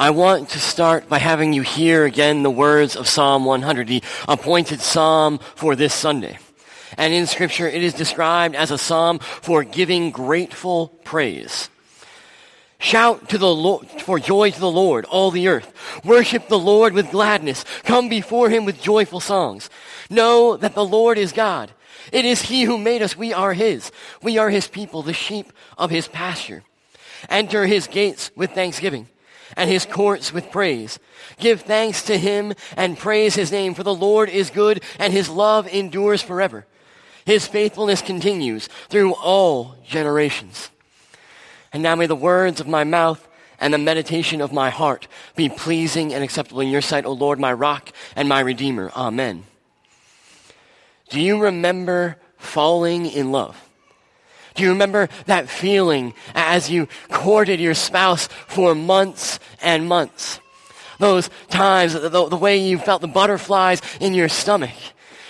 I want to start by having you hear again the words of Psalm 100, the appointed psalm for this Sunday. And in scripture, it is described as a psalm for giving grateful praise. Shout to the Lord, for joy to the Lord, all the earth. Worship the Lord with gladness. Come before him with joyful songs. Know that the Lord is God. It is he who made us. We are his. We are his people, the sheep of his pasture. Enter his gates with thanksgiving and his courts with praise. Give thanks to him and praise his name, for the Lord is good and his love endures forever. His faithfulness continues through all generations. And now may the words of my mouth and the meditation of my heart be pleasing and acceptable in your sight, O Lord, my rock and my redeemer. Amen. Do you remember falling in love? Do you remember that feeling as you courted your spouse for months and months? Those times, the, the, way you felt the butterflies in your stomach.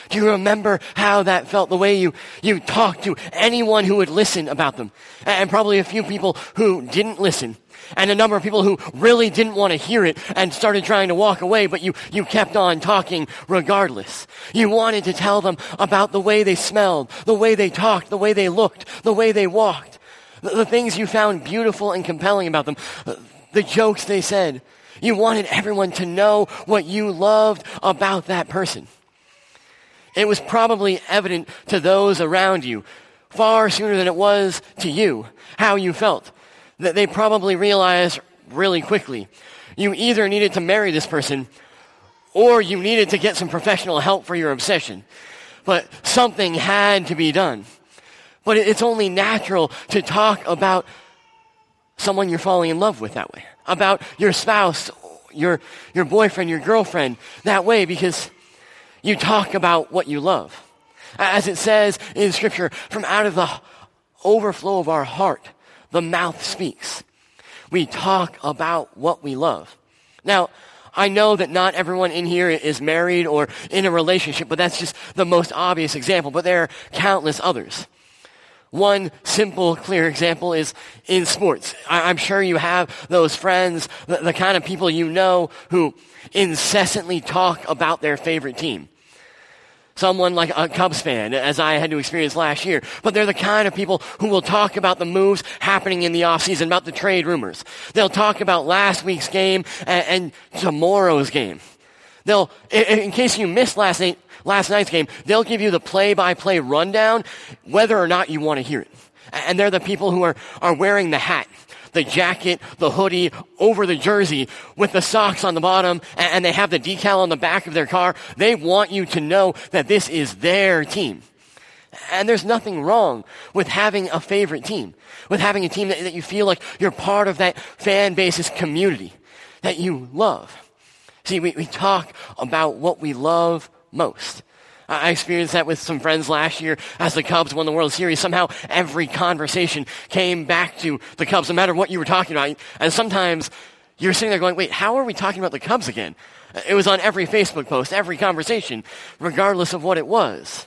Do you remember how that felt? The way you, you talked to anyone who would listen about them. And probably a few people who didn't listen and a number of people who really didn't want to hear it and started trying to walk away, but you, you kept on talking regardless. You wanted to tell them about the way they smelled, the way they talked, the way they looked, the way they walked, the, the things you found beautiful and compelling about them, uh, the jokes they said. You wanted everyone to know what you loved about that person. It was probably evident to those around you far sooner than it was to you how you felt that they probably realized really quickly. You either needed to marry this person or you needed to get some professional help for your obsession. But something had to be done. But it's only natural to talk about someone you're falling in love with that way, about your spouse, your, your boyfriend, your girlfriend that way because you talk about what you love. As it says in scripture, from out of the overflow of our heart, the mouth speaks. We talk about what we love. Now, I know that not everyone in here is married or in a relationship, but that's just the most obvious example, but there are countless others. One simple, clear example is in sports. I- am sure you have those friends, the, the kind of people you know who incessantly talk about their favorite team someone like a Cubs fan, as I had to experience last year. But they're the kind of people who will talk about the moves happening in the offseason, about the trade rumors. They'll talk about last week's game and, and tomorrow's game. They'll, in, in case you missed last night, last night's game, they'll give you the play-by-play rundown, whether or not you want to hear it. And they're the people who are, are wearing the hat the jacket, the hoodie, over the jersey with the socks on the bottom, and they have the decal on the back of their car. They want you to know that this is their team. And there's nothing wrong with having a favorite team, with having a team that, that you feel like you're part of that fan base's community that you love. See, we, we talk about what we love most. I experienced that with some friends last year as the Cubs won the World Series. Somehow every conversation came back to the Cubs, no matter what you were talking about. And sometimes you're sitting there going, wait, how are we talking about the Cubs again? It was on every Facebook post, every conversation, regardless of what it was.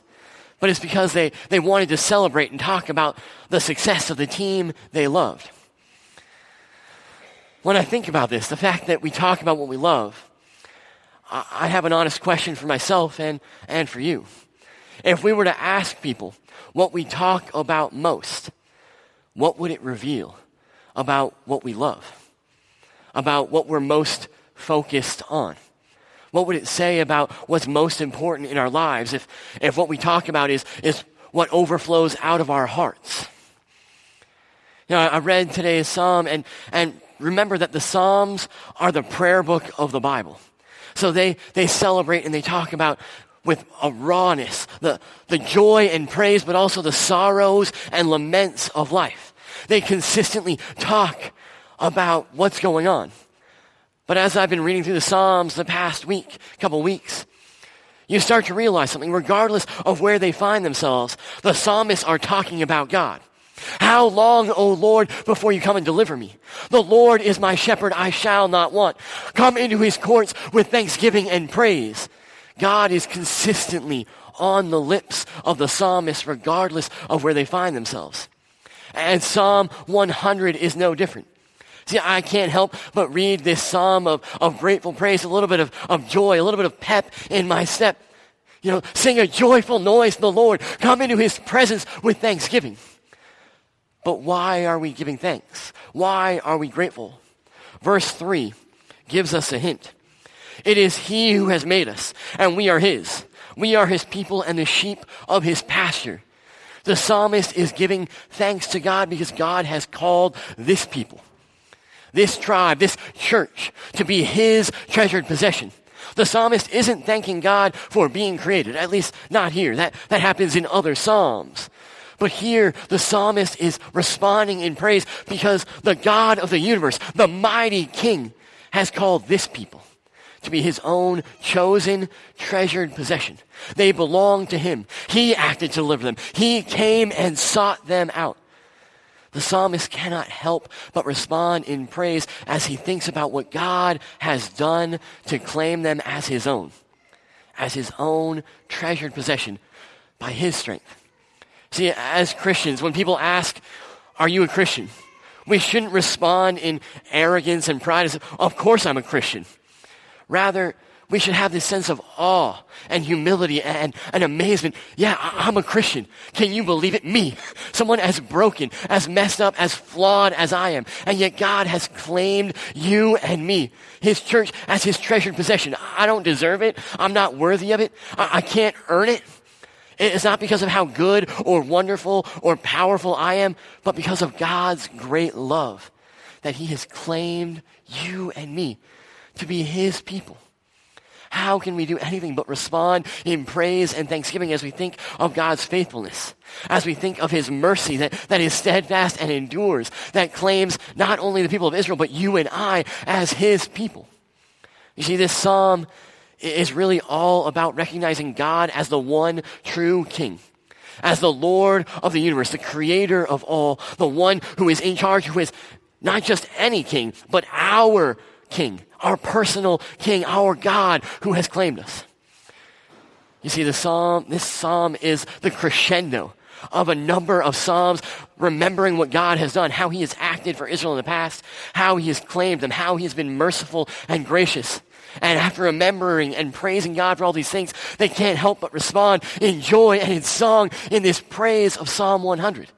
But it's because they, they wanted to celebrate and talk about the success of the team they loved. When I think about this, the fact that we talk about what we love, I have an honest question for myself and, and for you. If we were to ask people what we talk about most, what would it reveal about what we love? About what we're most focused on? What would it say about what's most important in our lives if, if what we talk about is, is what overflows out of our hearts? You know, I read today's psalm and, and remember that the Psalms are the prayer book of the Bible. So they, they celebrate and they talk about with a rawness, the, the joy and praise, but also the sorrows and laments of life. They consistently talk about what's going on. But as I've been reading through the Psalms the past week, couple weeks, you start to realize something. Regardless of where they find themselves, the psalmists are talking about God. How long, O Lord, before you come and deliver me? The Lord is my shepherd, I shall not want. Come into his courts with thanksgiving and praise. God is consistently on the lips of the psalmist, regardless of where they find themselves. And Psalm 100 is no different. See, I can't help but read this psalm of, of grateful praise, a little bit of, of joy, a little bit of pep in my step. You know, sing a joyful noise to the Lord. Come into his presence with thanksgiving. But why are we giving thanks? Why are we grateful? Verse 3 gives us a hint. It is he who has made us, and we are his. We are his people and the sheep of his pasture. The psalmist is giving thanks to God because God has called this people, this tribe, this church to be his treasured possession. The psalmist isn't thanking God for being created, at least not here. That, that happens in other psalms. But here, the psalmist is responding in praise because the God of the universe, the mighty king, has called this people to be his own chosen, treasured possession. They belong to him. He acted to deliver them. He came and sought them out. The psalmist cannot help but respond in praise as he thinks about what God has done to claim them as his own, as his own treasured possession by his strength. See, as Christians, when people ask, Are you a Christian? we shouldn't respond in arrogance and pride Of course I'm a Christian. Rather, we should have this sense of awe and humility and, and amazement. Yeah, I'm a Christian. Can you believe it? Me, someone as broken, as messed up, as flawed as I am. And yet God has claimed you and me, His church, as His treasured possession. I don't deserve it. I'm not worthy of it. I, I can't earn it. It's not because of how good or wonderful or powerful I am, but because of God's great love that He has claimed you and me to be His people. How can we do anything but respond in praise and thanksgiving as we think of God's faithfulness, as we think of His mercy that, that is steadfast and endures, that claims not only the people of Israel, but you and I as His people? You see, this psalm is really all about recognizing God as the one true King as the Lord of the universe, the creator of all, the one who is in charge, who is not just any king, but our king, our personal king, our God who has claimed us. You see, the psalm, this psalm is the crescendo of a number of psalms remembering what God has done, how he has acted for Israel in the past, how he has claimed them, how he has been merciful and gracious. And after remembering and praising God for all these things, they can't help but respond in joy and in song in this praise of Psalm 100.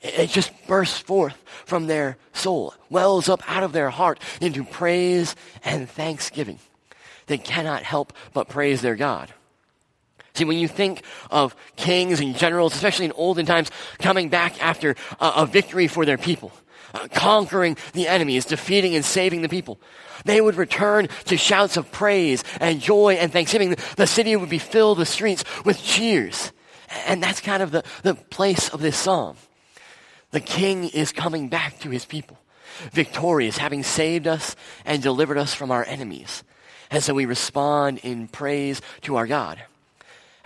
It just bursts forth from their soul, wells up out of their heart into praise and thanksgiving. They cannot help but praise their God. See, when you think of kings and generals, especially in olden times, coming back after a, a victory for their people, uh, conquering the enemies, defeating and saving the people, they would return to shouts of praise and joy and thanksgiving. The city would be filled with streets with cheers. And that's kind of the, the place of this psalm. The king is coming back to his people, victorious, having saved us and delivered us from our enemies. And so we respond in praise to our God.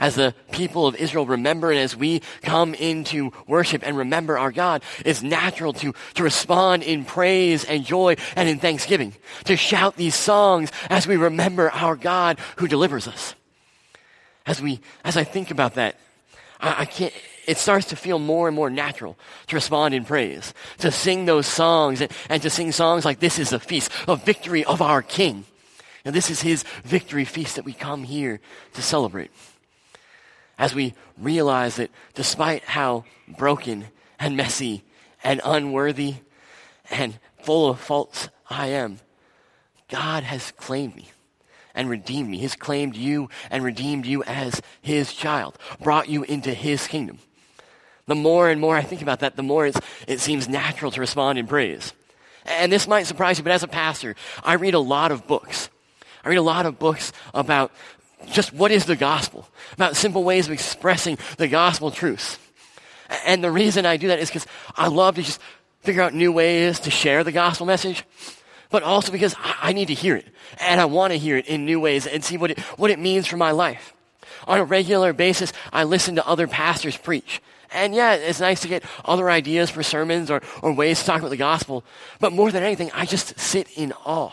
As the people of Israel remember and as we come into worship and remember our God, it's natural to, to respond in praise and joy and in thanksgiving, to shout these songs as we remember our God who delivers us. As we, as I think about that, I, I can't, it starts to feel more and more natural to respond in praise, to sing those songs and, and to sing songs like this is a feast of victory of our King. And this is his victory feast that we come here to celebrate. As we realize that despite how broken and messy and unworthy and full of faults I am, God has claimed me and redeemed me. He's claimed you and redeemed you as his child, brought you into his kingdom. The more and more I think about that, the more it seems natural to respond in praise. And this might surprise you, but as a pastor, I read a lot of books. I read a lot of books about just what is the gospel, about simple ways of expressing the gospel truths. And the reason I do that is because I love to just figure out new ways to share the gospel message but also because I need to hear it. And I want to hear it in new ways and see what it, what it means for my life. On a regular basis, I listen to other pastors preach. And yeah, it's nice to get other ideas for sermons or, or ways to talk about the gospel. But more than anything, I just sit in awe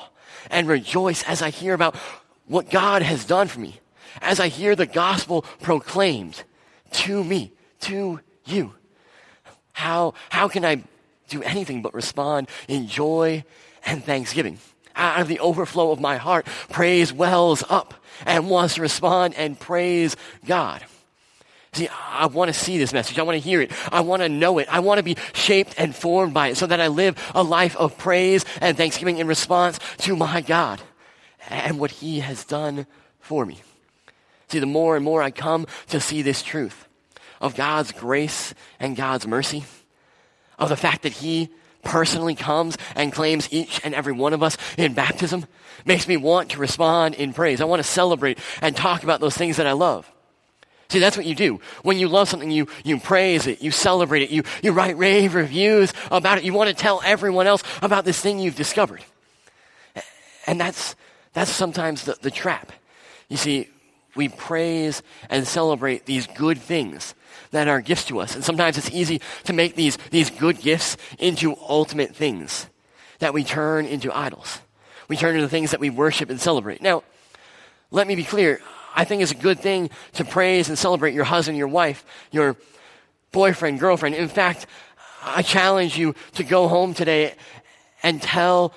and rejoice as I hear about what God has done for me. As I hear the gospel proclaimed to me, to you. How, how can I do anything but respond in joy and thanksgiving. Out of the overflow of my heart, praise wells up and wants to respond and praise God. See, I want to see this message. I want to hear it. I want to know it. I want to be shaped and formed by it so that I live a life of praise and thanksgiving in response to my God and what He has done for me. See, the more and more I come to see this truth of God's grace and God's mercy, of the fact that He personally comes and claims each and every one of us in baptism, makes me want to respond in praise. I want to celebrate and talk about those things that I love. See, that's what you do. When you love something, you, you praise it, you celebrate it, you, you write rave reviews about it. You want to tell everyone else about this thing you've discovered. And that's, that's sometimes the, the trap. You see, we praise and celebrate these good things that are gifts to us. And sometimes it's easy to make these, these good gifts into ultimate things that we turn into idols. We turn into things that we worship and celebrate. Now, let me be clear. I think it's a good thing to praise and celebrate your husband, your wife, your boyfriend, girlfriend. In fact, I challenge you to go home today and tell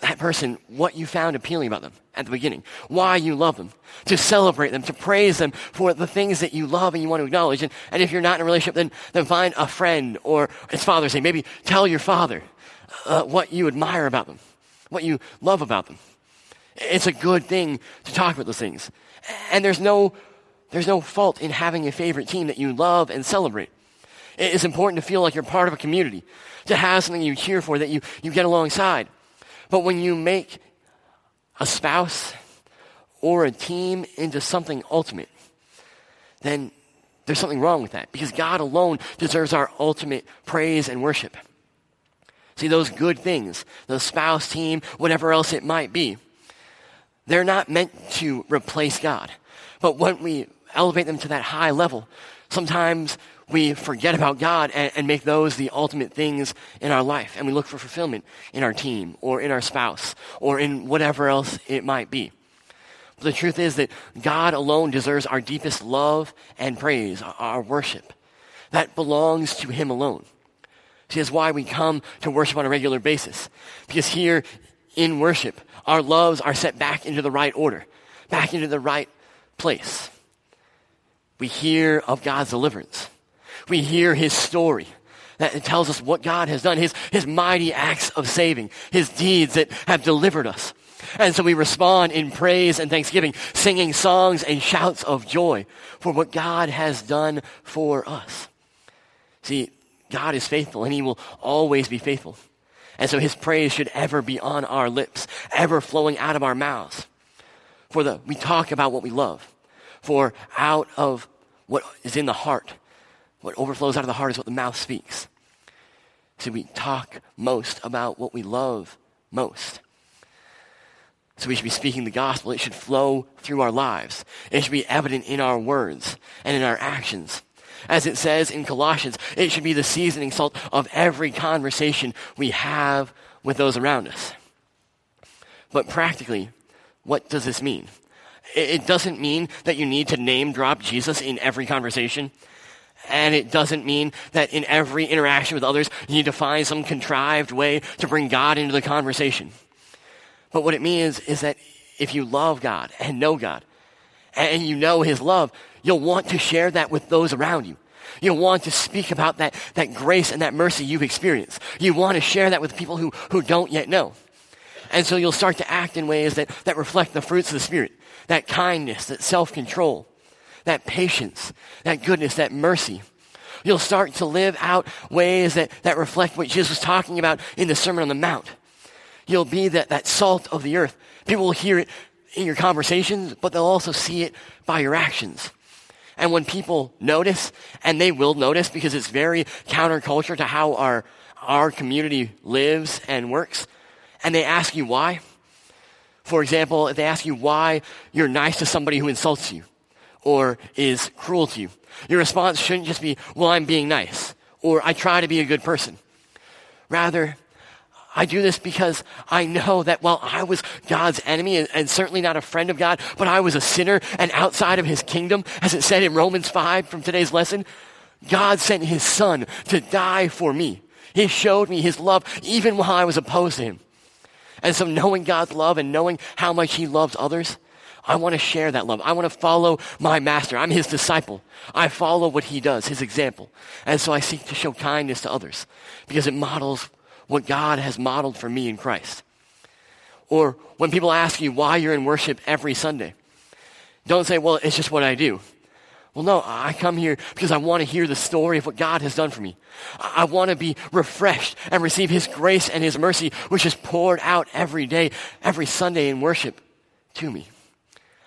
that person what you found appealing about them at the beginning, why you love them, to celebrate them, to praise them for the things that you love and you want to acknowledge. And, and if you're not in a relationship, then, then find a friend or it's Father's Day. Maybe tell your father uh, what you admire about them, what you love about them. It's a good thing to talk about those things. And there's no, there's no fault in having a favorite team that you love and celebrate. It's important to feel like you're part of a community, to have something you cheer for that you, you get alongside. But when you make a spouse or a team into something ultimate, then there's something wrong with that because God alone deserves our ultimate praise and worship. See, those good things, the spouse, team, whatever else it might be, they're not meant to replace God. But when we elevate them to that high level, sometimes we forget about God and, and, make those the ultimate things in our life. And we look for fulfillment in our team or in our spouse or in whatever else it might be. But the truth is that God alone deserves our deepest love and praise, our worship. That belongs to Him alone. See, that's why we come to worship on a regular basis. Because here in worship, our loves are set back into the right order, back into the right place. We hear of God's deliverance. We hear his story that tells us what God has done, his, his mighty acts of saving, his deeds that have delivered us. And so we respond in praise and thanksgiving, singing songs and shouts of joy for what God has done for us. See, God is faithful and he will always be faithful. And so his praise should ever be on our lips, ever flowing out of our mouths. For the, we talk about what we love. For out of what is in the heart, what overflows out of the heart is what the mouth speaks. So we talk most about what we love most. So we should be speaking the gospel. It should flow through our lives. It should be evident in our words and in our actions. As it says in Colossians, it should be the seasoning salt of every conversation we have with those around us. But practically, what does this mean? It doesn't mean that you need to name drop Jesus in every conversation. And it doesn't mean that in every interaction with others, you need to find some contrived way to bring God into the conversation. But what it means is that if you love God and know God, and you know His love, you'll want to share that with those around you. You'll want to speak about that, that grace and that mercy you've experienced. You want to share that with people who, who don't yet know. And so you'll start to act in ways that, that reflect the fruits of the Spirit that kindness, that self control, that patience, that goodness, that mercy. You'll start to live out ways that, that reflect what Jesus was talking about in the Sermon on the Mount. You'll be that, that salt of the earth. People will hear it in your conversations, but they'll also see it by your actions. And when people notice, and they will notice because it's very counterculture to how our, our community lives and works, and they ask you why. For example, if they ask you why you're nice to somebody who insults you or is cruel to you, your response shouldn't just be, well, I'm being nice, or I try to be a good person. Rather, I do this because I know that while I was God's enemy and, and, certainly not a friend of God, but I was a sinner and outside of his kingdom, as it said in Romans 5 from today's lesson, God sent his son to die for me. He showed me his love even while I was opposed to him. And so knowing God's love and knowing how much he loves others, I want to share that love. I want to follow my master. I'm his disciple. I follow what he does, his example. And so I seek to show kindness to others because it models what God has modeled for me in Christ. Or when people ask you why you're in worship every Sunday, don't say, well, it's just what I do. Well, no, I come here because I want to hear the story of what God has done for me. I want to be refreshed and receive His grace and His mercy, which is poured out every day, every Sunday in worship to me.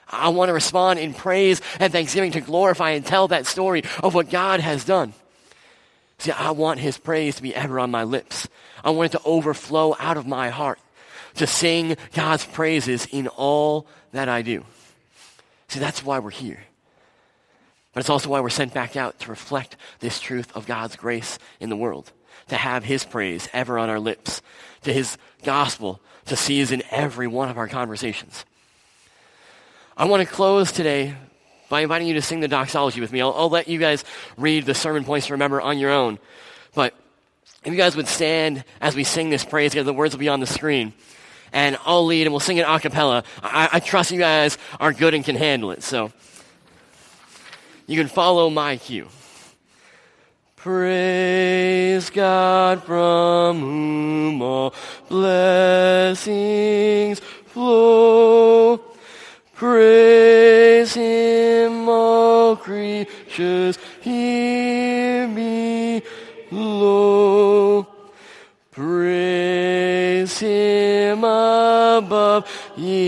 I want to respond in praise and thanksgiving to glorify and tell that story of what God has done. See, I want His praise to be ever on my lips. I want it to overflow out of my heart to sing God's praises in all that I do. See, that's why we're here. But it's also why we're sent back out to reflect this truth of God's grace in the world, to have His praise ever on our lips, to His gospel to seize in every one of our conversations. I want to close today by inviting you to sing the doxology with me. I'll, I'll let you guys read the sermon points to remember on your own. But if you guys would stand as we sing this praise together, the words will be on the screen. And I'll lead and we'll sing it a cappella. I, I trust you guys are good and can handle it. So you can follow my cue. Praise God from whom all blessings flow. Praise Him, all creatures, hear me low. Praise Him above, ye